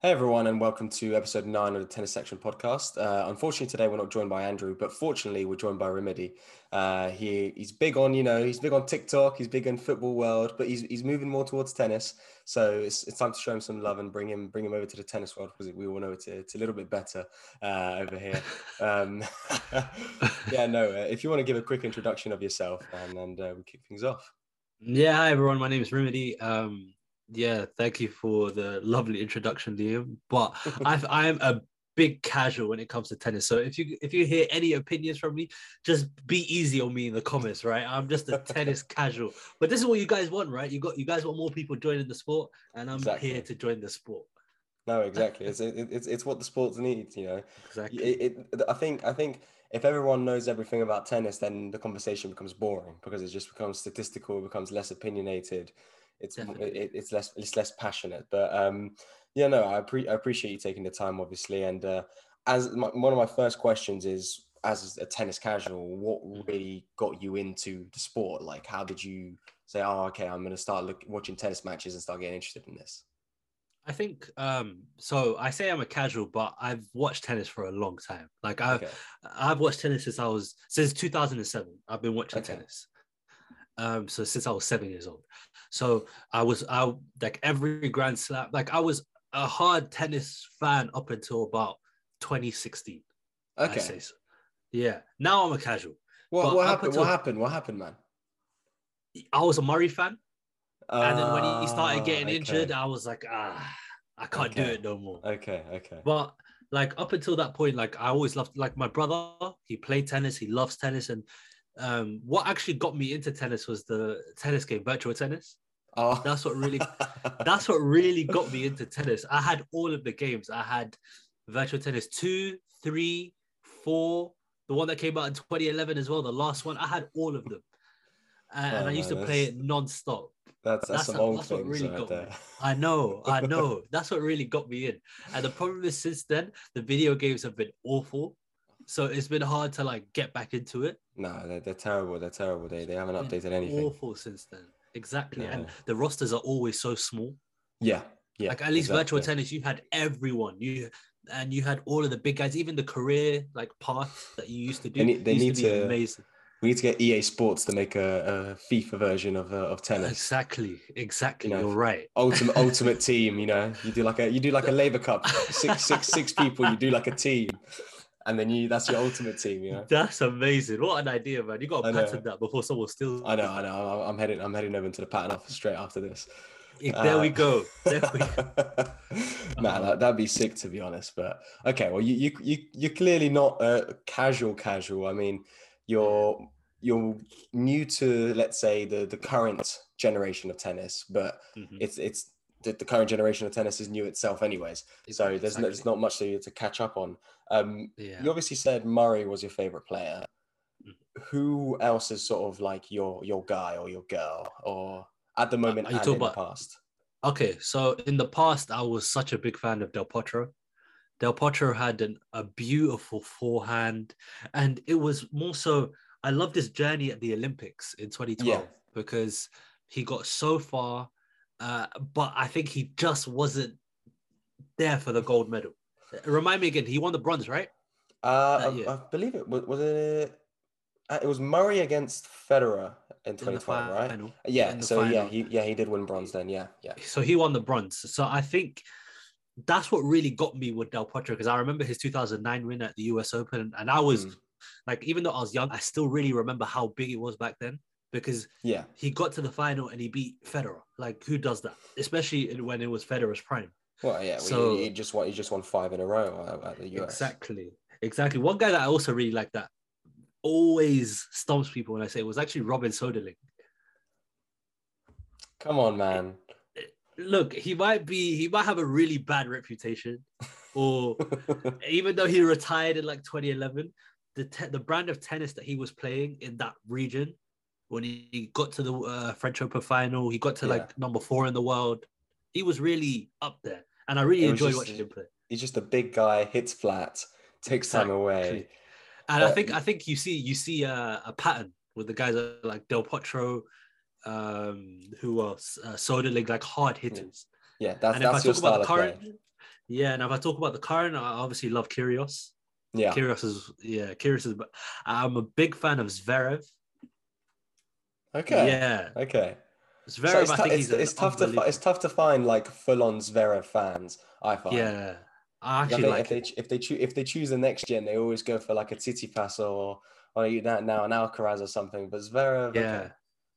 Hey everyone, and welcome to episode nine of the Tennis Section podcast. Uh, unfortunately, today we're not joined by Andrew, but fortunately, we're joined by Rimedi. Uh, he he's big on you know he's big on TikTok, he's big in football world, but he's he's moving more towards tennis. So it's, it's time to show him some love and bring him bring him over to the tennis world because we all know it's a, it's a little bit better uh, over here. Um, yeah, no. Uh, if you want to give a quick introduction of yourself, and and uh, we kick things off. Yeah, hi everyone. My name is Rimedi. Um, yeah, thank you for the lovely introduction, Liam. But i I'm a big casual when it comes to tennis. So if you if you hear any opinions from me, just be easy on me in the comments, right? I'm just a tennis casual. But this is what you guys want, right? You got you guys want more people joining the sport, and I'm exactly. here to join the sport. No, exactly. It's it's it's what the sports needs, you know. Exactly. It, it, I think I think if everyone knows everything about tennis, then the conversation becomes boring because it just becomes statistical, it becomes less opinionated it's it, it's less it's less passionate. But um, yeah, no, I, pre- I appreciate you taking the time, obviously. And uh, as my, one of my first questions is, as a tennis casual, what really got you into the sport? Like, how did you say, "Oh, okay, I'm going to start look, watching tennis matches and start getting interested in this"? I think um, so. I say I'm a casual, but I've watched tennis for a long time. Like I've okay. I've watched tennis since I was since 2007. I've been watching okay. tennis. Um, so since I was seven years old, so I was I like every Grand Slam. Like I was a hard tennis fan up until about 2016. Okay. So. Yeah. Now I'm a casual. What, what happened? Until, what happened? What happened, man? I was a Murray fan. Uh, and then when he started getting ah, okay. injured, I was like, ah, I can't okay. do it no more. Okay, okay. But like up until that point, like I always loved like my brother, he played tennis, he loves tennis, and um, what actually got me into tennis was the tennis game, Virtua Tennis. Oh. That's what really that's what really got me into tennis. I had all of the games. I had Virtua Tennis two, three, four, the one that came out in 2011 as well, the last one. I had all of them. Uh, oh, and I used man, to play it non-stop. That's that's, old that's what really right got there. me. I know, I know. that's what really got me in. And the problem is since then, the video games have been awful. So it's been hard to like get back into it. No, they're, they're terrible. They're terrible. They, they haven't updated anything. Awful since then. Exactly. No. And the rosters are always so small. Yeah. Yeah. Like at least exactly. Virtua Tennis, you had everyone. You and you had all of the big guys, even the career like path that you used to do. They need, they need to, to amazing. We need to get EA Sports to make a, a FIFA version of uh, of tennis. Exactly, exactly. You know, You're right. Ultimate ultimate team. You know, you do like a you do like a Laver Cup, six six six people. You do like a team and then you that's your ultimate team, you know. That's amazing. What an idea, man. You got to patent that before someone steals. I know, I know. I'm heading I'm heading over into the patent office straight after this. Yeah, there uh, we go. There we go. That, would be sick to be honest. But okay, well, you you you you're clearly not a casual casual. I mean, you're you're new to let's say the the current generation of tennis, but mm-hmm. it's it's the, the, current generation of tennis is new itself, anyways. So there's exactly. no, there's not much to, to catch up on. Um, yeah. You obviously said Murray was your favorite player. Mm-hmm. Who else is sort of like your your guy or your girl, or at the moment and in about, the past? Okay, so in the past, I was such a big fan of Del Potro. Del Potro had an, a beautiful forehand, and it was more so. I loved his journey at the Olympics in 2012 yeah. because he got so far uh, but I think he just wasn't there for the gold medal. Remind me again, he won the bronze, right? Uh, I, I, believe it was, was it. Uh, it was Murray against Federer in 2012, right? Yeah. So final. yeah, he yeah he did win bronze then. Yeah, yeah. So he won the bronze. So I think that's what really got me with Del Potro because I remember his 2009 win at the US Open, and I was mm. like, even though I was young, I still really remember how big it was back then because yeah, he got to the final and he beat Federer. Like who does that? Especially when it was Federer's prime. Well, yeah. So he, he just won. He just won five in a row uh, at the US. Exactly. Exactly. One guy that I also really like that always stumps people when I say it was actually Robin Soderling. Come on, man. Eh, look, he might be. He might have a really bad reputation, or even though he retired in like 2011, the te- the brand of tennis that he was playing in that region when he got to the uh, French Open final, he got to yeah. like number four in the world. He was really up there, and I really enjoyed just, watching him play. He's just a big guy, hits flat, takes exactly. time away. And but, I think I think you see you see a, a pattern with the guys like Del Potro, um, who are uh, Soderling, like hard hitters. Yeah, that's and that's your style of current, play. Yeah, and if I talk about the current, I obviously love Kyrgios. Yeah, Kyrgios is yeah, Kyrgios is. I'm a big fan of Zverev. Okay. Yeah. Okay. Zverev, so it's, t- it's, it's tough to it's tough to find like full on Zverev fans. I find. Yeah. I actually I like if they if they choose if they choose the next gen, they always go for like a Tsitsipas or or now now an Alcaraz or something. But Zverev, yeah,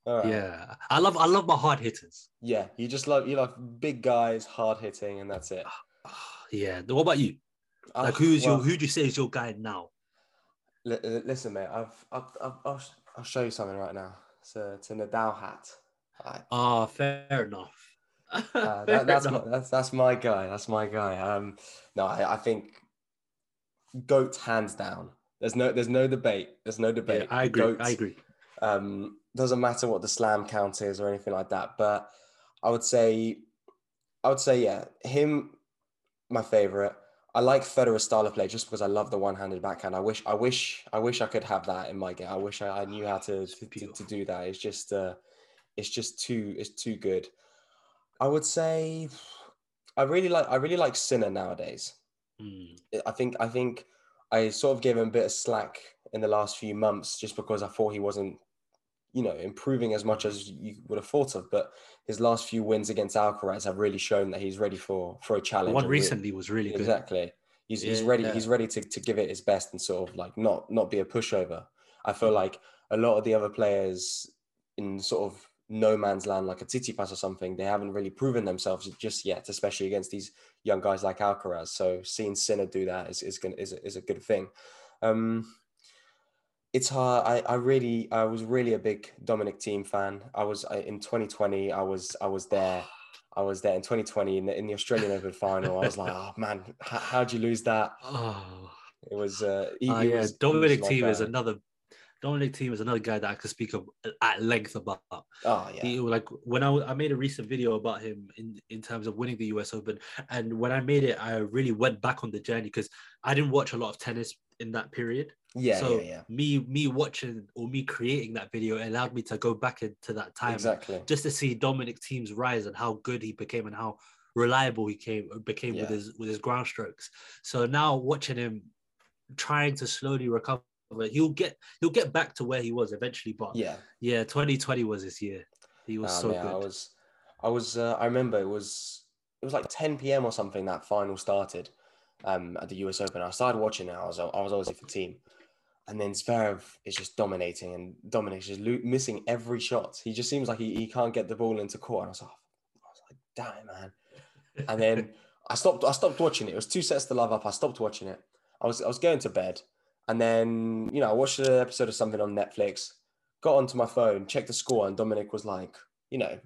okay. yeah. I love I love my hard hitters. Yeah, you just love you love big guys, hard hitting, and that's it. yeah. What about you? Ah, like, who's well, your who do you say is your guy now? listen, mate. I've, I've, I've I'll, I'll show you something right now. It's a, it's a Nadal hat. Ah, oh, fair enough. uh, that, that's, my, that's that's my guy. That's my guy. Um, no, I, I think goat hands down. There's no there's no debate. There's no debate. Yeah, I agree. Goat, I agree. Um, doesn't matter what the slam count is or anything like that. But I would say, I would say, yeah, him, my favorite. I like Federer's style of play just because I love the one-handed backhand. I wish, I wish, I wish I could have that in my game. I wish I, I knew how to, to, to do that. It's just, uh, it's just too, it's too good. I would say, I really like, I really like Sinner nowadays. Mm. I think, I think I sort of gave him a bit of slack in the last few months just because I thought he wasn't you know, improving as much as you would have thought of. But his last few wins against Alcaraz have really shown that he's ready for for a challenge. The one recently was really good. Exactly. He's, yeah, he's ready. Yeah. He's ready to, to give it his best and sort of like not not be a pushover. I feel like a lot of the other players in sort of no man's land, like a Tsitsipas or something, they haven't really proven themselves just yet, especially against these young guys like Alcaraz. So seeing Sinner do that is is gonna, is, is a good thing. Um, it's hard. I, I really, I was really a big Dominic Thiem fan. I was in 2020. I was, I was there. I was there in 2020 in the, in the Australian Open final. I was like, oh man, how, how'd you lose that? Oh, it was. Uh, he, he yeah, was, Dominic Thiem is another. Dominic Thiem is another guy that I could speak of at length about. Oh yeah. He, like when I, I made a recent video about him in in terms of winning the U.S. Open, and when I made it, I really went back on the journey because I didn't watch a lot of tennis in that period. Yeah, so yeah, yeah. me me watching or me creating that video allowed me to go back into that time exactly just to see Dominic Thiem's rise and how good he became and how reliable he came became yeah. with his with his ground strokes. So now watching him trying to slowly recover, he'll get he'll get back to where he was eventually. But yeah, yeah, 2020 was his year. He was oh, so man, good. I was I was uh, I remember it was it was like 10 p.m. or something that final started um, at the US Open. I started watching it. I was I was obviously for Thiem, and then Zverev is just dominating and Dominic's just lo- missing every shot. He just seems like he, he can't get the ball into court. And I was like, I was like, damn man. And then I stopped I stopped watching it. It was two sets to love up. I stopped watching it. I was I was going to bed. And then, you know, I watched an episode of something on Netflix, got onto my phone, checked the score, and Dominic was like, you know,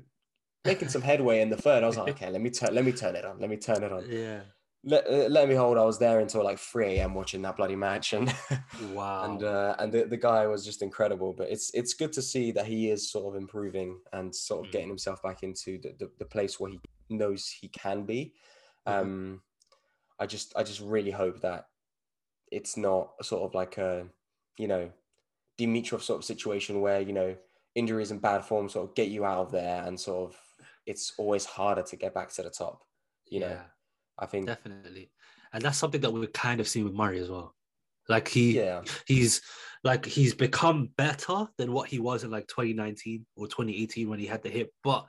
making some headway in the third. I was like, okay, let me turn let me turn it on. Let me turn it on. Yeah let, uh, let me hold. I was there until like 3 a.m. watching that bloody match, and wow, and uh, and the, the guy was just incredible. But it's it's good to see that he is sort of improving and sort of mm. getting himself back into the, the, the, place where he knows he can be. Mm-hmm. Um, I just I just really hope that it's not sort of like a you know Dimitrov sort of situation where you know injuries and bad form sort of get you out of there, and sort of it's always harder to get back to the top. You yeah. know I think definitely, and that's something that we're kind of seeing with Murray as well. Like he, yeah. he's like he's become better than what he was in like 2019 or 2018 when he had the hip, but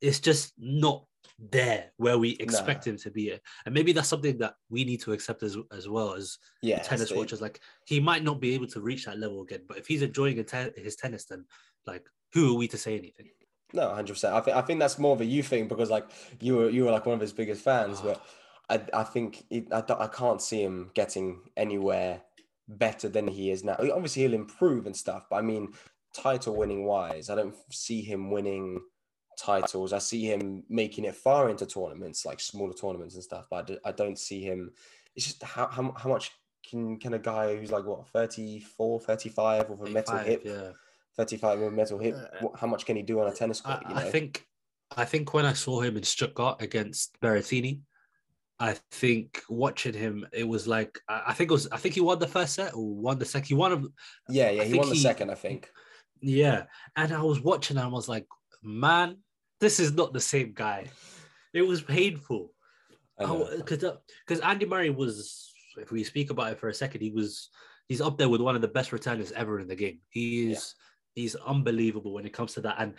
it's just not there where we expect him to be. And maybe that's something that we need to accept as as well as yeah, tennis so watchers. Like he might not be able to reach that level again, but if he's enjoying his tennis, then like who are we to say anything? No, hundred percent. I think I think that's more of a you thing because like you were you were like one of his biggest fans, but I, I think it, I, I can't see him getting anywhere better than he is now. Obviously, he'll improve and stuff, but I mean, title winning wise, I don't see him winning titles. I see him making it far into tournaments, like smaller tournaments and stuff, but I, don't see him. It's just how, how, how much can, can a guy who's like, what, 34, 35 with a metal hip? Yeah. 35 with a metal hip, uh, how much can he do on a tennis court? I, you know? I think I think when I saw him in Stuttgart against Berrettini, I think watching him, it was like I think it was I think he won the first set or won the second. He won. Of yeah, yeah, he won the he, second. I think. Yeah, and I was watching and I was like, man, this is not the same guy. It was painful. Because because uh, Andy Murray was, if we speak about it for a second, he was he's up there with one of the best returners ever in the game. He is yeah. he's unbelievable when it comes to that, and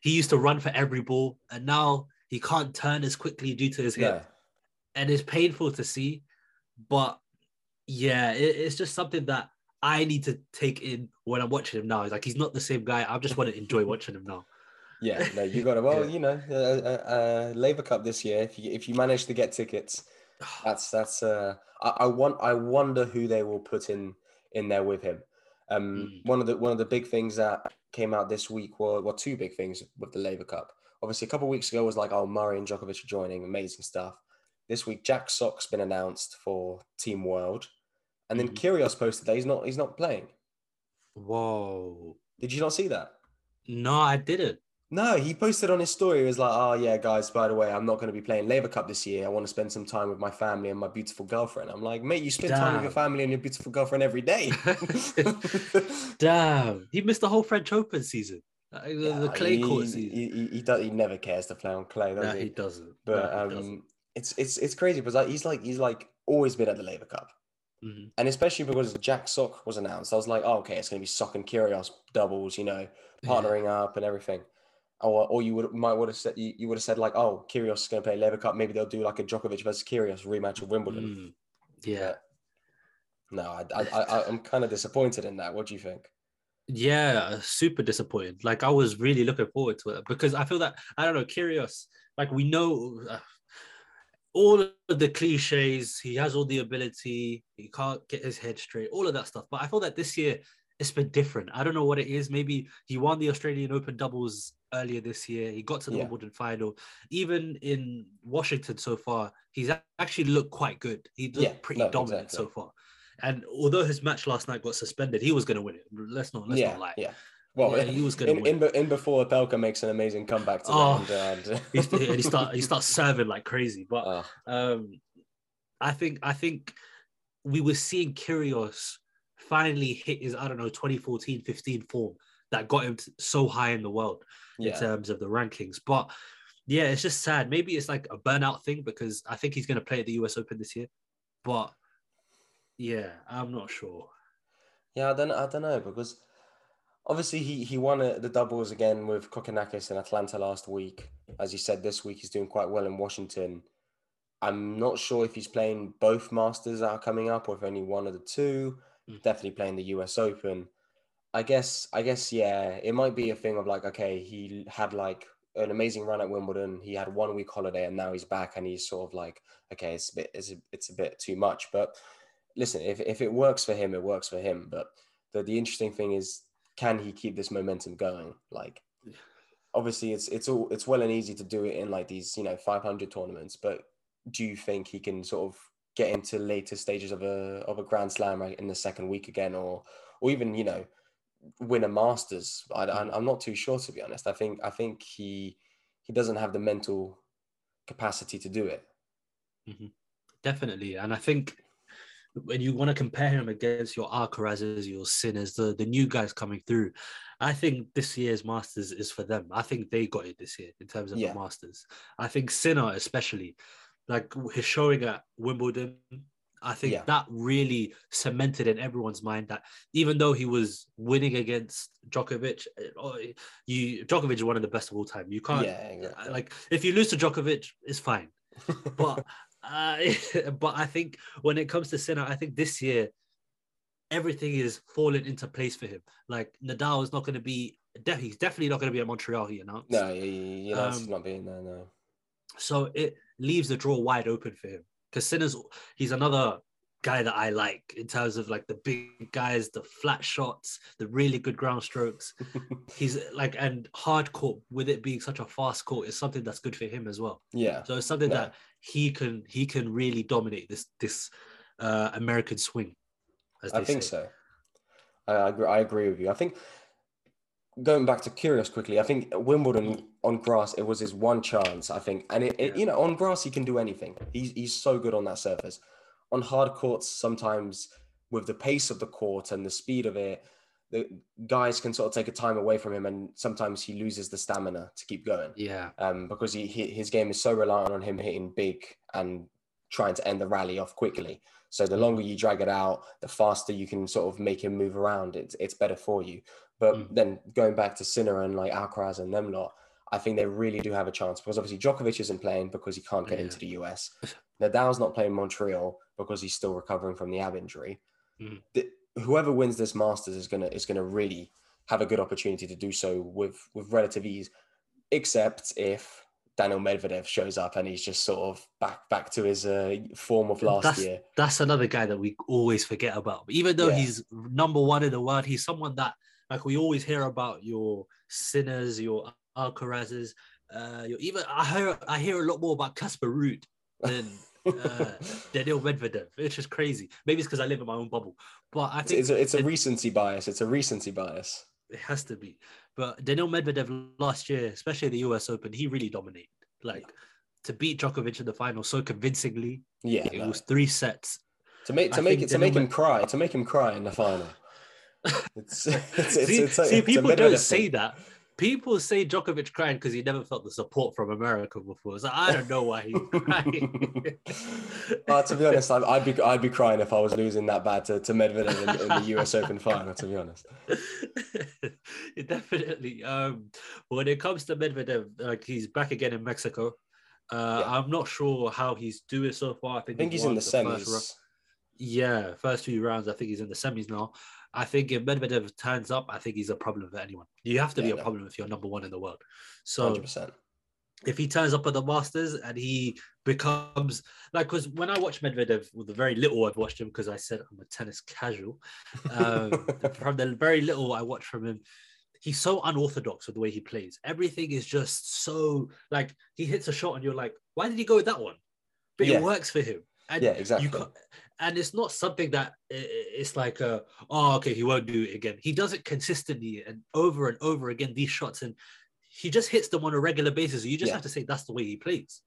he used to run for every ball, and now he can't turn as quickly due to his hip, yeah. and it's painful to see. But yeah, it, it's just something that I need to take in when I'm watching him now. It's like he's not the same guy. I just want to enjoy watching him now. Yeah, no, you got to. Well, yeah. you know, uh, uh, uh, Laver Cup this year. If you if you manage to get tickets, that's that's. Uh, I, I want. I wonder who they will put in in there with him. Um, mm. one of the one of the big things that came out this week were well, two big things with the Laver Cup. Obviously, a couple of weeks ago was like, oh, Murray and Djokovic are joining, amazing stuff. This week, Jack Sock's been announced for Team World, and then mm. Kyrgios posted that he's not he's not playing. Whoa! Did you not see that? No, I didn't. No, he posted on his story. He was like, "Oh yeah, guys. By the way, I'm not going to be playing Laver Cup this year. I want to spend some time with my family and my beautiful girlfriend." I'm like, "Mate, you spend Damn. time with your family and your beautiful girlfriend every day." Damn, he missed the whole French Open season, uh, yeah, the clay he, court season. He, he, he, does, he never cares to play on clay, does nah, he? he doesn't. But um, doesn't. it's it's it's crazy because like, he's like he's like always been at the Laver Cup. Mm-hmm. And especially because Jack Sock was announced, I was like, oh, okay, it's going to be Sock and Kyrgios doubles, you know, partnering yeah. up and everything or, or you would might would have said you, you would have said like, oh, Kyrgios is going to play Laver Cup. Maybe they'll do like a Djokovic versus Kyrgios rematch of Wimbledon. Mm, yeah. no, I, I, I I'm kind of disappointed in that. What do you think? Yeah, super disappointed. Like I was really looking forward to it because I feel that I don't know Kyrgios. Like we know uh, all of the cliches. He has all the ability. He can't get his head straight. All of that stuff. But I feel that this year it's been different. I don't know what it is. Maybe he won the Australian Open doubles earlier this year. He got to the yeah. Wimbledon final. Even in Washington so far, he's actually looked quite good. He looked yeah, pretty no, dominant exactly. so far. And although his match last night got suspended, he was going to win it. Let's not let's yeah, not lie. Yeah. Well, yeah, he was going to in, in, in, before Opelka makes an amazing comeback to oh, and, and... he start he starts serving like crazy. But oh. um, I think I think we were seeing Kyrgios finally hit his I don't know 2014 15 form that got him so high in the world yeah. in terms of the rankings. But yeah, it's just sad. Maybe it's like a burnout thing because I think he's going to play at the US Open this year. But yeah, I'm not sure. Yeah, I don't. I don't know because obviously he he won the doubles again with Kokkinakis in Atlanta last week. As you said, this week he's doing quite well in Washington. I'm not sure if he's playing both Masters that are coming up or if only one of the two. Mm. Definitely playing the US Open. I guess I guess yeah, it might be a thing of like okay, he had like an amazing run at Wimbledon. He had one week holiday and now he's back and he's sort of like okay, it's a bit it's a, it's a bit too much. But listen, if if it works for him, it works for him. But the the interesting thing is, can he keep this momentum going? Like obviously it's it's all it's well and easy to do it in like these you know 500 tournaments but do you think he can sort of get into later stages of a of a grand slam right in the second week again or or even you know win a Masters. I, am not too sure to be honest. I think I think he he doesn't have the mental capacity to do it. Mm-hmm. Definitely, and I think when you want to compare him against your Alcarazes, your Sinners, the the new guys coming through, I think this year's Masters is for them. I think they got it this year in terms of yeah. the Masters. I think Sinner especially, like his showing at Wimbledon I think yeah. that really cemented in everyone's mind that even though he was winning against Djokovic, eh, oh, you Djokovic is one of the best of all time. You can't yeah, exactly. like if you lose to Djokovic, it's fine. but uh, but I think when it comes to Sinner, I think this year everything is falling into place for him. Like Nadal is not going to be. he's definitely not going to be at Montreal. He announced. No, he, he announced um, not being there. No. So it leaves the draw wide open for him because Sinner's he's another guy that I like in terms of like the big guys, the flat shots, the really good ground strokes. he's like and hard court with it being such a fast court is something that's good for him as well. Yeah. So it's something yeah. that he can he can really dominate this this uh, American swing. I think say. so. I, I agree. I agree with you. I think going back to Kyrgios quickly, I think Wimbledon on grass it was his one chance. I think, and it, it, you know on grass he can do anything. He's he's so good on that surface. On hard courts, sometimes with the pace of the court and the speed of it, the guys can sort of take a time away from him, and sometimes he loses the stamina to keep going. Yeah. Um, because he, he his game is so reliant on him hitting big and trying to end the rally off quickly. So the longer you drag it out, the faster you can sort of make him move around. It's it's better for you. But mm. then going back to Sinner and like Alcaraz and them lot, I think they really do have a chance because obviously Djokovic isn't playing because he can't get yeah. into the US. Nadal's not playing Montreal because he's still recovering from the ab injury. Mm. The, whoever wins this Masters is gonna is gonna really have a good opportunity to do so with with relative ease, except if Daniel Medvedev shows up and he's just sort of back back to his uh, form of last that's, year. That's another guy that we always forget about. Even though yeah. he's number one in the world, he's someone that like we always hear about your sinners, your Alcarazes. Uh, your, even I hear I hear a lot more about Casper Ruud than uh, Daniel Medvedev. It's just crazy. Maybe it's because I live in my own bubble, but I think it's a, it's a recency bias. It's a recency bias. It has to be. But Daniel Medvedev last year, especially the US Open, he really dominated. Like to beat Djokovic in the final so convincingly. Yeah, it no. was three sets. To make to I make it to make him cry, to make him cry in the final. It's, it's, it's, see, people don't say that people say Djokovic crying because he never felt the support from America before. So I don't know why he's crying. uh, to be honest, I'd, I'd, be I'd be crying if I was losing that bad to, to Medvedev in, in the US Open final. To be honest, definitely. Um, when it comes to Medvedev, like he's back again in Mexico. Uh, yeah. I'm not sure how he's doing so far. I think, I think he's, he's in the, the semis. yeah, first few rounds. I think he's in the semis now. I think if Medvedev turns up, I think he's a problem for anyone. You have to yeah, be a no. problem if you're number one in the world. So 100%. if he turns up at the Masters and he becomes like, because when I watch Medvedev, with the very little I've watched him, because I said I'm a tennis casual. Um, from the very little I watch from him, he's so unorthodox with the way he plays. Everything is just so like he hits a shot and you're like, why did he go with that one? But yeah. it works for him. And yeah, exactly. You and it's not something that it's like, uh, oh, okay, he won't do it again. He does it consistently and over and over again. These shots, and he just hits them on a regular basis. You just yeah. have to say that's the way he plays.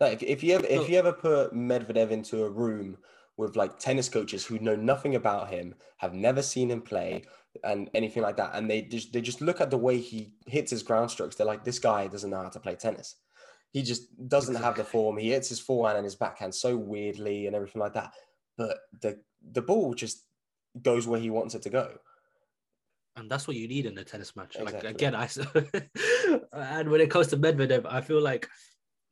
Like if you ever if you ever put Medvedev into a room with like tennis coaches who know nothing about him, have never seen him play, and anything like that, and they just they just look at the way he hits his ground strokes, they're like, this guy doesn't know how to play tennis. He just doesn't exactly. have the form. He hits his forehand and his backhand so weirdly and everything like that but the the ball just goes where he wants it to go. And that's what you need in a tennis match. Exactly. Like again, I and when it comes to Medvedev, I feel like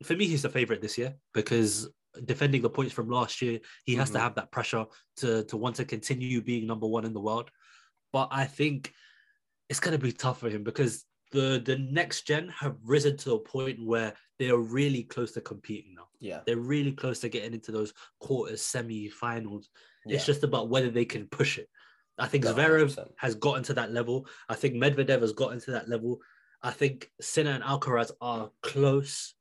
for me he's the favorite this year because defending the points from last year, he has mm-hmm. to have that pressure to to want to continue being number one in the world. But I think it's going to be tough for him because the the next gen have risen to a point where they are really close to competing now. Yeah, they're really close to getting into those quarters, semi-finals. Yeah. It's just about whether they can push it. I think no, Zverev 100%. has gotten to that level. I think Medvedev has gotten to that level. I think Sinner and Alcaraz are close.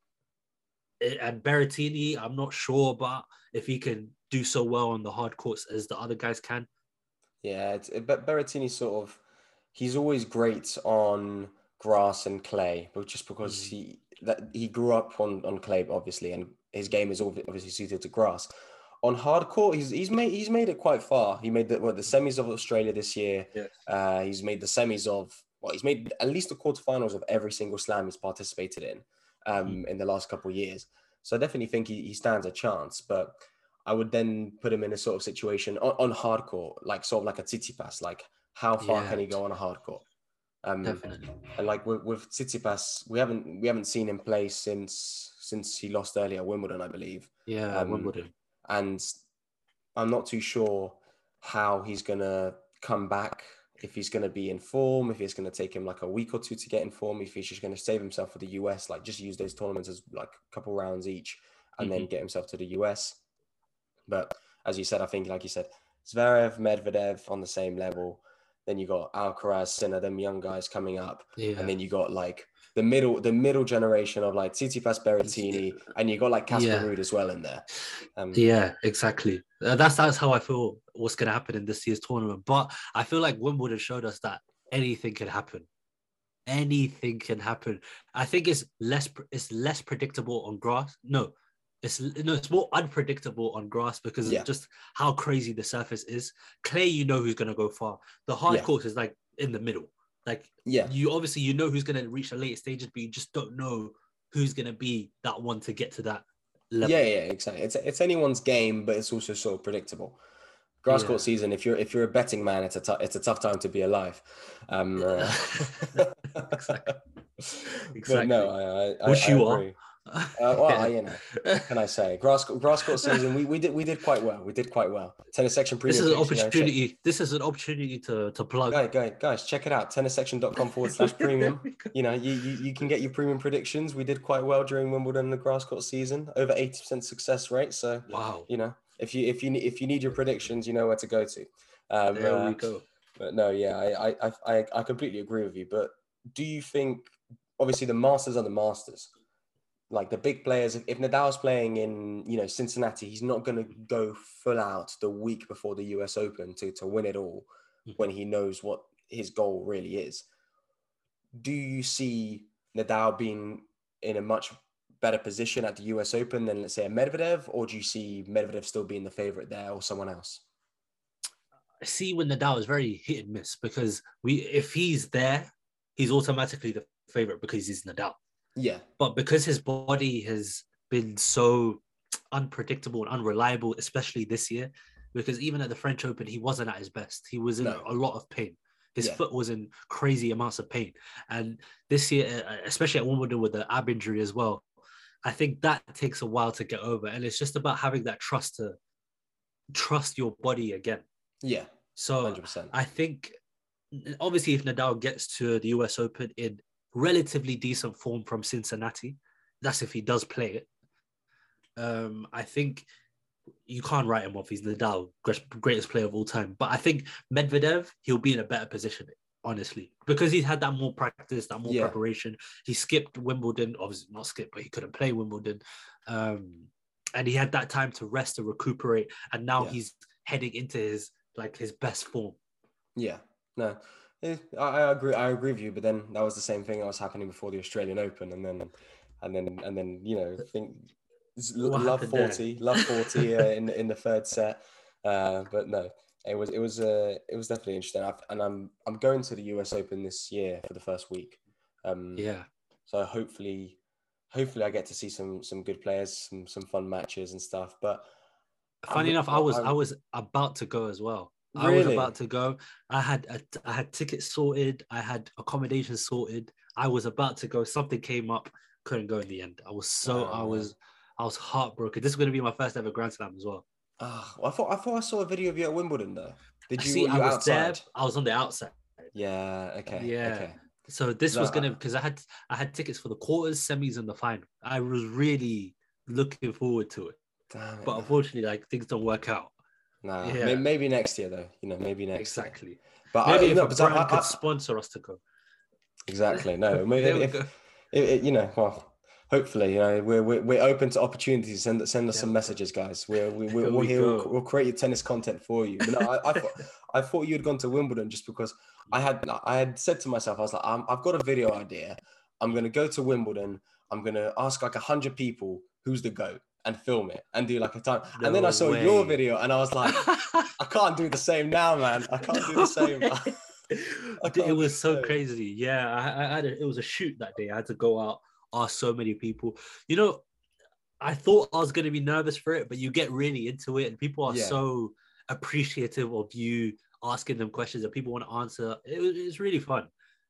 Eh, and Berrettini, I'm not sure about if he can do so well on the hard courts as the other guys can. Yeah, it's, but Berrettini sort of, he's always great on grass and clay, but just because mm. he that he grew up on on clay, obviously, and his game is obviously suited to grass. On hard court, he's he's made he's made it quite far. He made the what, the semis of Australia this year. Yes. Uh, he's made the semis of well, he's made at least the quarterfinals of every single slam he's participated in um, mm. in the last couple of years. So I definitely think he, he stands a chance, but I would then put him in a sort of situation on, on hard court, like sort of like a Tsitsipas, like how far yeah. can he go on a hard court? Um, Definitely. And like with, with Tsitsipas, we haven't we haven't seen him play since since he lost earlier Wimbledon, I believe. Yeah, um, Wimbledon. And I'm not too sure how he's gonna come back. If he's gonna be in form, if it's gonna take him like a week or two to get in form, if he's just gonna save himself for the US, like just use those tournaments as like a couple rounds each, and mm-hmm. then get himself to the US. But as you said, I think like you said, Zverev, Medvedev on the same level. Then you got Alcaraz, Sinner, them young guys coming up, yeah. and then you got like the middle, the middle generation of like Tsitsipas, Berrettini, and you got like Casper yeah. Ruud as well in there. Um, yeah, exactly. Uh, that's that's how I feel. What's going to happen in this year's tournament? But I feel like Wimbledon showed us that anything can happen. Anything can happen. I think it's less it's less predictable on grass. No, it's no, it's more unpredictable on grass because yeah. of just how crazy the surface is. Clay, you know who's going to go far. The hard yeah. course is like in the middle. Like yeah, you obviously you know who's going to reach the later stages, but you just don't know who's going to be that one to get to that level. Yeah, yeah, exactly. It's it's anyone's game, but it's also sort of predictable. Grass court season. If you're if you're a betting man, it's a t- it's a tough time to be alive. Um, uh, exactly. exactly. no, I, I, Which I, you are. Uh, well, you know, can I say grass grass court season? We, we did we did quite well. We did quite well. Tennis section premium. This is an opportunity. You know, this is an opportunity to to plug. Guys, guys, guys, check it out. Tennissection.com forward slash premium. you know, you, you you can get your premium predictions. We did quite well during Wimbledon and the grass court season. Over eighty percent success rate. So wow. You know, if you if you if you need your predictions, you know where to go to. Um, there uh, we go. But no, yeah, I, I I I completely agree with you. But do you think, obviously, the Masters are the Masters? Like the big players, if Nadal's playing in, you know, Cincinnati, he's not going to go full out the week before the US Open to, to win it all mm-hmm. when he knows what his goal really is. Do you see Nadal being in a much better position at the US Open than, let's say, a Medvedev, or do you see Medvedev still being the favorite there or someone else? I see when Nadal is very hit and miss because we, if he's there, he's automatically the favorite because he's Nadal. Yeah. But because his body has been so unpredictable and unreliable, especially this year, because even at the French Open, he wasn't at his best. He was in no. a lot of pain. His yeah. foot was in crazy amounts of pain. And this year, uh, especially at Wimbledon with the ab injury as well, I think that takes a while to get over. And it's just about having that trust to trust your body again. Yeah. So 100%. I think obviously if Nadal gets to the US Open in relatively decent form from Cincinnati. That's if he does play it. Um, I think you can't write him off. He's Nadal, greatest player of all time. But I think Medvedev, he'll be in a better position, honestly, because he's had that more practice, that more yeah. preparation. He skipped Wimbledon, obviously not skipped, but he couldn't play Wimbledon. Um, and he had that time to rest and recuperate. And now yeah. he's heading into his like his best form. Yeah. No, yeah, I, I agree. I agree with you. But then that was the same thing that was happening before the Australian Open, and then, and then, and then, you know, think what love forty, there? love forty uh, in in the third set. Uh, but no, it was it was uh, it was definitely interesting. I've, and I'm I'm going to the US Open this year for the first week. Um, yeah. So hopefully, hopefully I get to see some some good players, some some fun matches and stuff. But funny I'm, enough, I was I'm, I was about to go as well. Really? I was about to go. I had a, I had tickets sorted. I had accommodation sorted. I was about to go. Something came up. Couldn't go in the end. I was so oh, I was I was heartbroken. This is going to be my first ever Grand Slam as well. Oh, I thought I thought I saw a video of you at Wimbledon though. Did you? See, I was outside? there. I was on the outside. Yeah. Okay. Yeah. Okay. So this no, was gonna because I had I had tickets for the quarters, semis, and the final. I was really looking forward to it. Damn but unfortunately, like things don't work out. Nah, yeah. maybe next year though. You know, maybe next. Exactly. Year. But maybe I, if no, a brand I, could sponsor us to go. Exactly. No, maybe if, if, you know, well, hopefully, you know, we're, we're, we're open to opportunities. Send send us yeah. some messages, guys. We're we, we're, we're here. We'll, we'll, create your tennis content for you. But no, I, I, thought, I thought you had gone to Wimbledon just because I had I had said to myself, I was like, i I've got a video idea. I'm going to go to Wimbledon. I'm going to ask like a hundred people who's the goat and film it and do like a time. No and then I saw way. your video and I was like, I can't do the same now, man. I can't do the same. it was so same. crazy. Yeah, I, I had a, it was a shoot that day. I had to go out, ask so many people. You know, I thought I was going to be nervous for it, but you get really into it, and people are yeah. so appreciative of you asking them questions, and people want to answer. It was, it's really fun.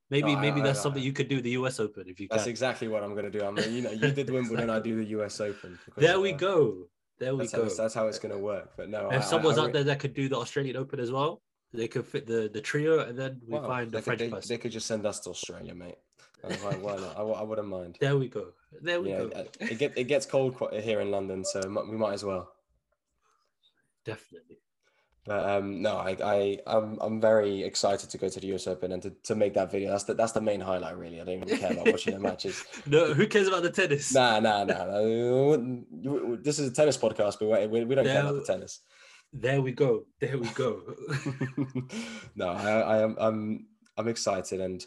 Maybe no, maybe I, that's I, something I, you could do the US Open if you. That's can. exactly what I'm going to do. I'm mean, you know, you did Wimbledon, exactly. I do the US Open. There we uh, go. There we that's go. How, that's how it's going to work. But no, if someone's out there that could do the Australian Open as well, they could fit the the trio, and then we find the French they, person. They could just send us to Australia, mate. Why, why not? I, I wouldn't mind. There we go. There we yeah, go. it, get, it gets cold here in London, so we might as well. Definitely. But um, no, I, I, I'm, I'm very excited to go to the US Open and to, to make that video. That's the, that's the main highlight, really. I don't even care about watching the matches. No, who cares about the tennis? Nah, nah, nah. nah. This is a tennis podcast, but we, we don't there, care about the tennis. There we go. There we go. no, I, I am, I'm, I'm excited, and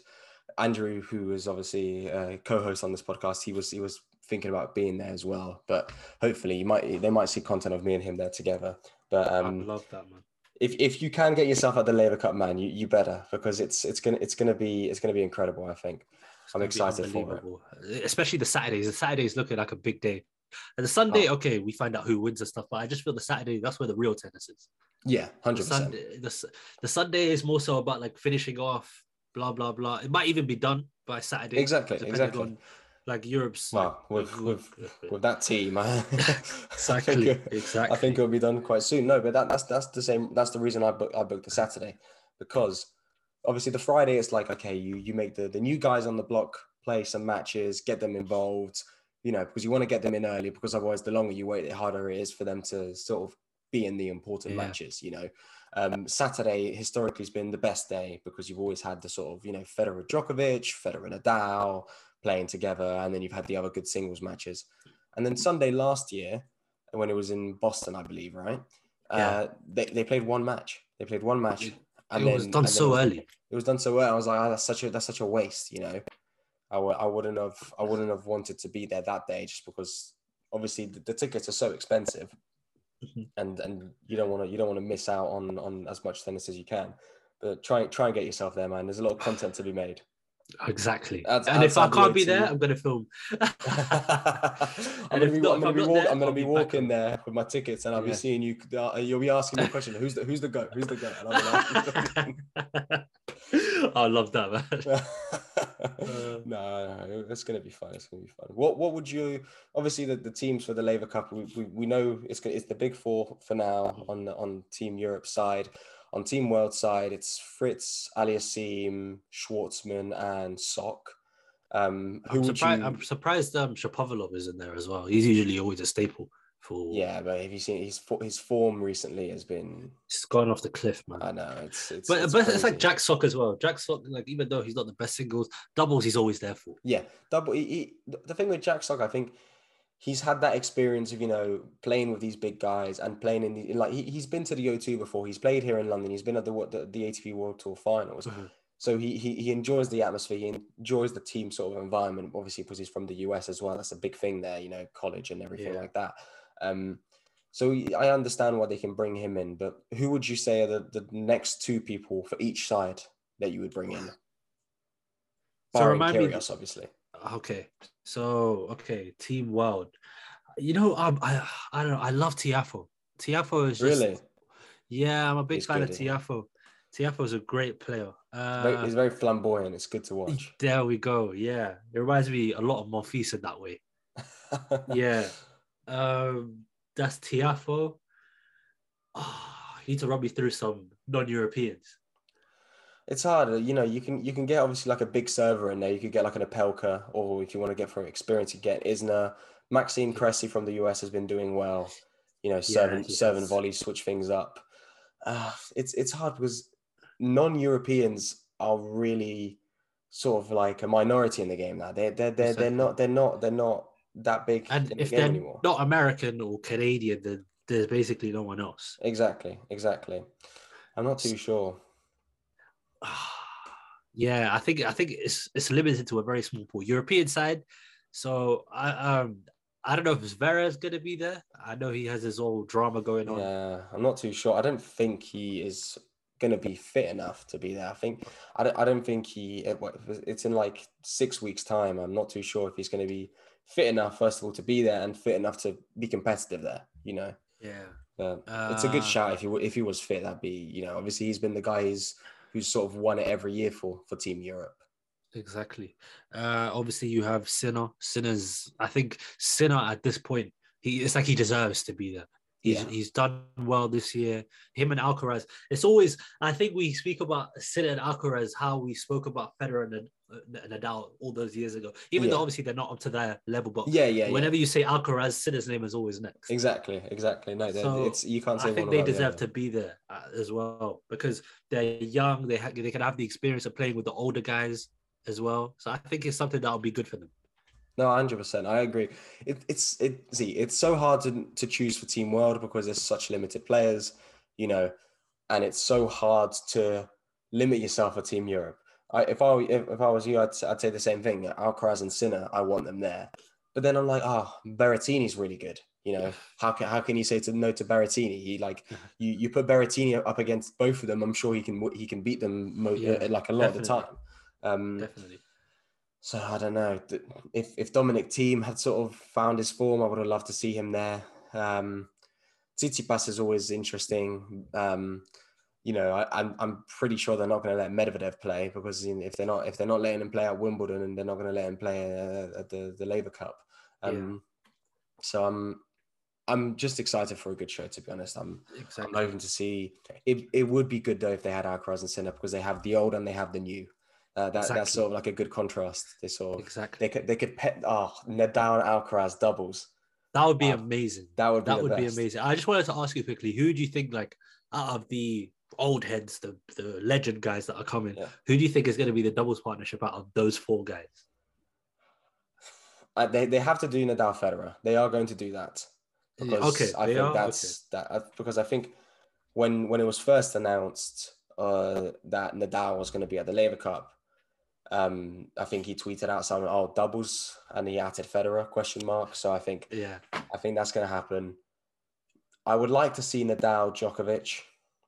Andrew, who is obviously a co-host on this podcast, he was, he was thinking about being there as well. But hopefully, you might, they might see content of me and him there together. But um, I love that man if if you can get yourself at the Laver Cup, man, you, you better because it's it's gonna it's gonna be it's gonna be incredible. I think I'm excited for it. Especially the Saturdays. The Saturdays looking like a big day. And the Sunday, oh. okay, we find out who wins and stuff, but I just feel the Saturday that's where the real tennis is. Yeah, hundred percent. The, the Sunday is more so about like finishing off, blah blah blah. It might even be done by Saturday. Exactly, exactly. On, like Europe's. Well, with with, with that team, exactly, I think, exactly. I think it'll be done quite soon. No, but that, that's that's the same. That's the reason I booked I booked the Saturday, because obviously the Friday it's like okay, you you make the the new guys on the block play some matches, get them involved, you know, because you want to get them in early. Because otherwise, the longer you wait, the harder it is for them to sort of be in the important yeah. matches. You know, um, Saturday historically has been the best day because you've always had the sort of you know Federer Djokovic, Federer Nadal playing together, and then you've had the other good singles matches. And then Sunday last year, when it was in Boston, I believe, right? Yeah. Uh, they, they played one match. They played one match. It, and it then, was done so was, early. It was done so early. I was like, oh, that's such a that's such a waste, you know. I w- I wouldn't have I wouldn't have wanted to be there that day just because obviously the, the tickets are so expensive, mm-hmm. and and you don't want to you don't want to miss out on on as much tennis as you can. But try try and get yourself there, man. There's a lot of content to be made. Exactly. and if I can't be there, I'm going to film. I'm going to be, not, I'm gonna be, walk, there, I'm gonna be, walking there with my tickets, and I'll yeah. be seeing you. Uh, you'll be asking me a question: Who's the Who's the goat? Who's the goat? I love that, man. no, no, it's going to be fun. It's going to be fun. What What would you? Obviously, the, the teams for the Laver Cup, we, we, we know it's it's the big four for now on on Team Europe side. On Team World side, it's Fritz, Aliassime, Schwartzman, and Sock. Um, who I'm, surprised, you... I'm surprised um, Shapovalov is in there as well. He's usually always a staple for. Yeah, but have you seen his his form recently has been? It's gone off the cliff, man. I know it's, it's but it's but it's like Jack Sock as well. Jack Sock, like even though he's not the best singles, doubles he's always there for. Yeah, double. He, he, the thing with Jack Sock, I think he's had that experience of you know playing with these big guys and playing in the like he, he's been to the O2 before. He's played here in London. He's been at the the, the ATP World Tour Finals. Mm-hmm. So he, he he enjoys the atmosphere. He enjoys the team sort of environment. Obviously, because he's from the US as well. That's a big thing there. You know, college and everything yeah. like that. Um, so I understand why they can bring him in, but who would you say are the, the next two people for each side that you would bring in? So remind Kyrgios, me, obviously. Okay, so okay, Team World. You know, um, I I don't know. I love Tiafoe. Tiafoe is just, really. Yeah, I'm a big He's fan good, of Tiafoe. Tiafoe is a great player. Uh, he's very flamboyant. It's good to watch. There we go. Yeah, it reminds me a lot of Monfils in that way. yeah, um, that's Tiafoe. Oh, you need to run me through some non-Europeans it's hard. You know, you can you can get obviously like a big server in there. You could get like an Opelka, or if you want to get from experience, you get Isner. Maxime Cressy from the US has been doing well. You know, serving yeah, serving volleys, switch things up. Uh, it's it's hard because non-Europeans are really sort of like a minority in the game now. They're they're they're, they're not they're not they're not that big. And if the they're anymore. not American or Canadian, then there's basically no one else. Exactly, exactly. I'm not too sure. yeah, I think I think it's it's limited to a very small pool. European side, so I um I don't know if Zverev is going to be there. I know he has his old drama going on. Yeah, I'm not too sure. I don't think he is going to be fit enough to be there. I think I don't, I don't think he. It's in like six weeks' time. I'm not too sure if he's going to be fit enough, first of all, to be there and fit enough to be competitive there. You know. Yeah. But uh, it's a good uh, shout if he if he was fit. That'd be you know obviously he's been the guy who's who's sort of won it every year for for Team Europe. Exactly. Uh, obviously, you have Sinner. Sinner's, I think, Sinner at this point, he it's like he deserves to be there. He's, yeah. he's done well this year. Him and Alcaraz. It's always, I think we speak about Sinner and Alcaraz, how we spoke about Federer and, Nadal all those years ago. Even yeah. though obviously they're not up to their level, but yeah, yeah. Whenever yeah. you say Alcaraz, Sinner's name is always next. Exactly, exactly. No, so it's you can't say. I think they deserve to be there uh, as well because they're young. They ha- they can have the experience of playing with the older guys as well. So I think it's something that'll be good for them. No, hundred percent. I agree. It, it's it. See, it's so hard to to choose for Team World because there's such limited players, you know, and it's so hard to limit yourself for Team Europe. I, if I if, if I was you, I'd, I'd say the same thing. Alcaraz and Sinner, I want them there. But then I'm like, oh, Berrettini's really good. You know, how can how can you say to no to Berrettini? He like you you put Berrettini up against both of them. I'm sure he can he can beat them mo- yeah, like a lot definitely. of the time. Um, definitely. So I don't know if if Dominic Thiem had sort of found his form, I would have loved to see him there. Um, Tsitsipas is always interesting. Um, you know, I, am I'm, I'm pretty sure they're not going to let Medvedev play because if they're not if they're not letting him play at Wimbledon and they're not going to let him play uh, at the the Laver Cup. Um, yeah. So I'm I'm just excited for a good show. To be honest, I'm exactly. I'm hoping to see. It, it would be good though if they had Alcaraz and Sinner because they have the old and they have the new. Uh, that, exactly. That's sort of like a good contrast. They sort of exactly. They could they could pet oh Nadal and Alcaraz doubles. That would be amazing. That would be that would best. be amazing. I just wanted to ask you quickly: Who do you think like out of the old heads, the the legend guys that are coming, yeah. who do you think is going to be the doubles partnership out of those four guys? Uh, they they have to do Nadal Federer. They are going to do that because okay, I think are? that's okay. that because I think when when it was first announced uh, that Nadal was going to be at the Laver Cup, um, I think he tweeted out something, "Oh, doubles," and he added Federer question mark. So I think yeah, I think that's going to happen. I would like to see Nadal Djokovic.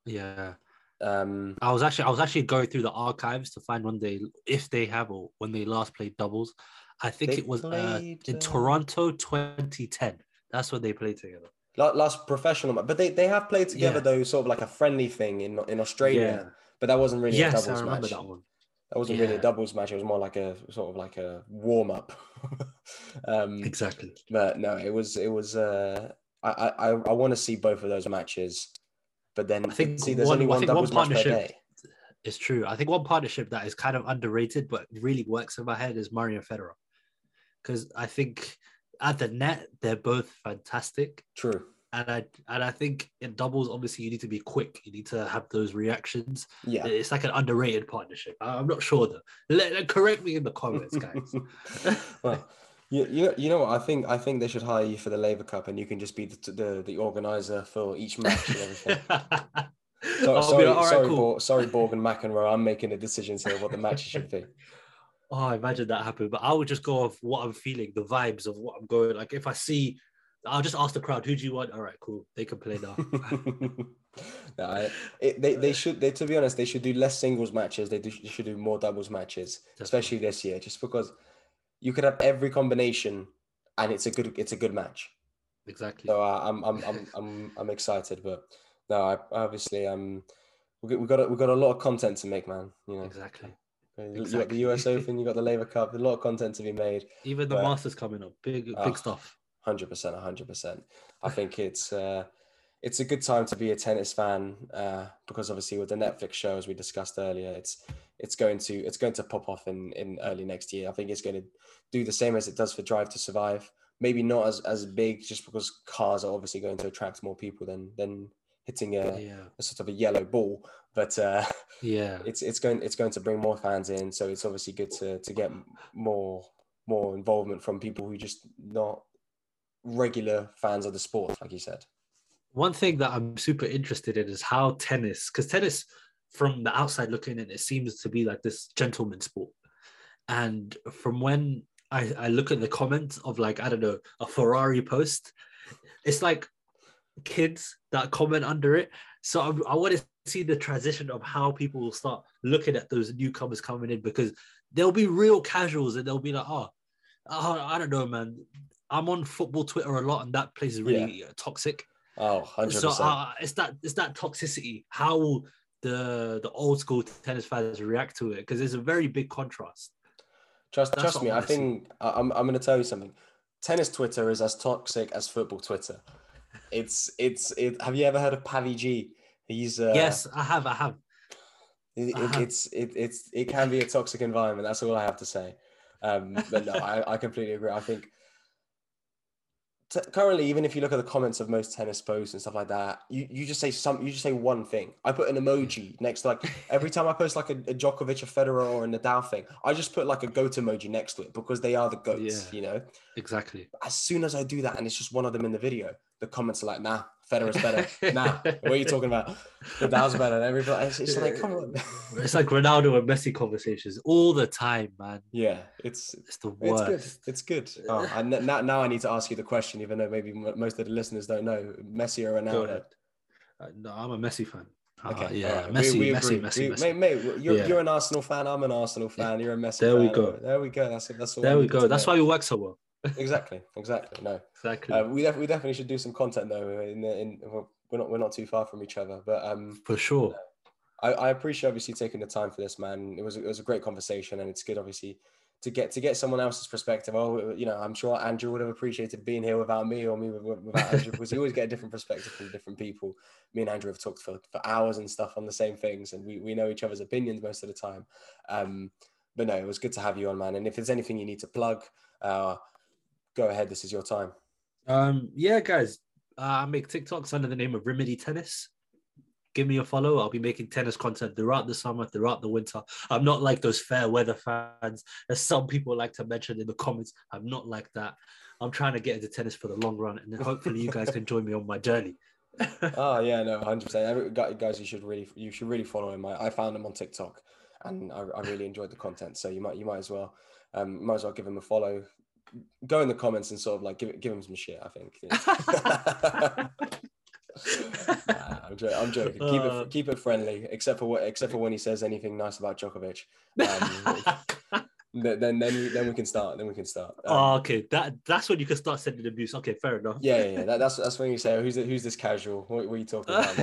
Yeah. Um, I was actually I was actually going through the archives to find when they if they have or when they last played doubles. I think it was uh, in uh... Toronto 2010. That's what they played together. Last professional, but they, they have played together yeah. though, sort of like a friendly thing in in Australia. Yeah. But that wasn't really yes, a doubles match. That, one. That wasn't yeah. really a doubles match. It was more like a sort of like a warm up. um, exactly. But no, it was it was. Uh, I I I want to see both of those matches, but then I think see there's one, only one doubles one match per day. It's true. I think one partnership that is kind of underrated but really works in my head is Murray Federer, because I think at the net, they're both fantastic. True. And I and I think in doubles, obviously, you need to be quick. You need to have those reactions. Yeah, it's like an underrated partnership. I'm not sure though. Let, correct me in the comments, guys. well, you, you you know what? I think I think they should hire you for the Laver Cup, and you can just be the the, the organizer for each match and everything. so, sorry, like, sorry, cool. Borg, sorry, Borg and McEnroe. I'm making the decisions here what the matches should be. Oh, I imagine that happen. But I would just go off what I'm feeling, the vibes of what I'm going. Like if I see, I'll just ask the crowd, who do you want? All right, cool. They can play now. no, I, it, they, they should they to be honest they should do less singles matches they, do, they should do more doubles matches especially this year just because you could have every combination and it's a good it's a good match exactly so uh, I'm, I'm I'm I'm I'm excited but no I obviously um we we got we got a lot of content to make man you know exactly Exactly. You got the US Open, you got the Laver Cup, a lot of content to be made. Even the but, Masters coming up, big big uh, stuff. Hundred percent, hundred percent. I think it's uh, it's a good time to be a tennis fan uh, because obviously with the Netflix show, as we discussed earlier, it's it's going to it's going to pop off in in early next year. I think it's going to do the same as it does for Drive to Survive. Maybe not as as big, just because cars are obviously going to attract more people than than hitting a, yeah. a sort of a yellow ball but uh, yeah, it's it's going it's going to bring more fans in. So it's obviously good to to get more more involvement from people who just not regular fans of the sport, like you said. One thing that I'm super interested in is how tennis, because tennis, from the outside looking in, it seems to be like this gentleman sport. And from when I, I look at the comments of like, I don't know, a Ferrari post, it's like kids that comment under it. So I, I want to see the transition of how people will start looking at those newcomers coming in because there'll be real casuals and they'll be like, oh, oh I don't know, man. I'm on football Twitter a lot and that place is really yeah. toxic. Oh, 100%. So uh, it's that it's that toxicity. How the the old school tennis fans react to it? Because there's a very big contrast. Trust That's trust me, I, I think I'm I'm gonna tell you something. Tennis Twitter is as toxic as football Twitter. It's it's it. Have you ever heard of Pavi G? He's uh, yes, I have, I have. It, it, it's it, it's it can be a toxic environment. That's all I have to say. Um, but no, I, I completely agree. I think t- currently, even if you look at the comments of most tennis posts and stuff like that, you, you just say some, you just say one thing. I put an emoji next to like every time I post like a, a Djokovic, a Federer, or a Nadal thing, I just put like a goat emoji next to it because they are the goats, yeah, you know. Exactly. As soon as I do that, and it's just one of them in the video, the comments are like, "Nah, Federer's better. nah, what are you talking about? Nadal's better. Everybody, it's, it's like, come on. It's like Ronaldo and Messi conversations all the time, man. Yeah, it's it's the worst. It's good. It's good. Oh, and now, now I need to ask you the question, even though maybe most of the listeners don't know: Messi or Ronaldo? Uh, no, I'm a Messi fan. Okay, uh, yeah, right. Messi, we, we Messi, Messi, we, Messi, Mate, mate you're, yeah. you're an Arsenal fan. I'm an Arsenal fan. You're a Messi. There fan. we go. There we go. That's it. that's all. There we go. That's why we work so well. Exactly. Exactly. No. Exactly. Uh, we, def- we definitely should do some content though. In the, in we're not we're not too far from each other, but um, for sure. I, I appreciate obviously taking the time for this, man. It was it was a great conversation, and it's good obviously to get to get someone else's perspective. Oh, you know, I'm sure Andrew would have appreciated being here without me or me without Andrew because you always get a different perspective from different people. Me and Andrew have talked for, for hours and stuff on the same things, and we, we know each other's opinions most of the time. Um, but no, it was good to have you on, man. And if there's anything you need to plug, uh, go ahead. This is your time. Um, yeah, guys, uh, I make TikToks under the name of Rimedi Tennis give me a follow. I'll be making tennis content throughout the summer, throughout the winter. I'm not like those fair weather fans, as some people like to mention in the comments. I'm not like that. I'm trying to get into tennis for the long run, and hopefully you guys can join me on my journey. oh yeah, no, hundred percent. Guys, you should really, you should really follow him. I, I found him on TikTok, and I, I, really enjoyed the content. So you might, you might as well, um, might as well give him a follow. Go in the comments and sort of like give give him some shit. I think. nah, I'm, joking. I'm joking. Keep it uh. keep it friendly, except for what except for when he says anything nice about Djokovic. Um, then then then, then we can start. Then we can start. Um, oh, okay. That that's when you can start sending abuse. Okay, fair enough. Yeah, yeah. yeah. That, that's that's when you say, oh, "Who's who's this casual? What, what are you talking about?"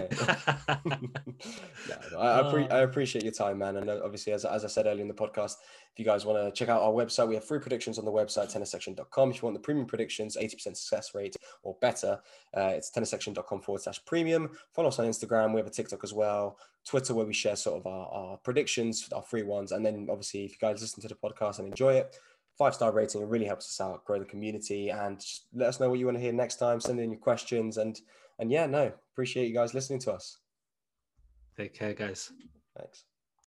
no, I, I, pre- I, appreciate your time, man. And uh, obviously, as, as I said earlier in the podcast, if you guys want to check out our website, we have free predictions on the website, tennissection.com. If you want the premium predictions, 80% success rate or better, uh, it's tennissection.com forward slash premium. Follow us on Instagram. We have a TikTok as well. Twitter, where we share sort of our, our predictions, our free ones. And then obviously, if you guys listen to the podcast and enjoy it, five star rating. It really helps us out, grow the community, and just let us know what you want to hear next time. Send in your questions, and and yeah, no, appreciate you guys listening to us. Take care, guys. Thanks.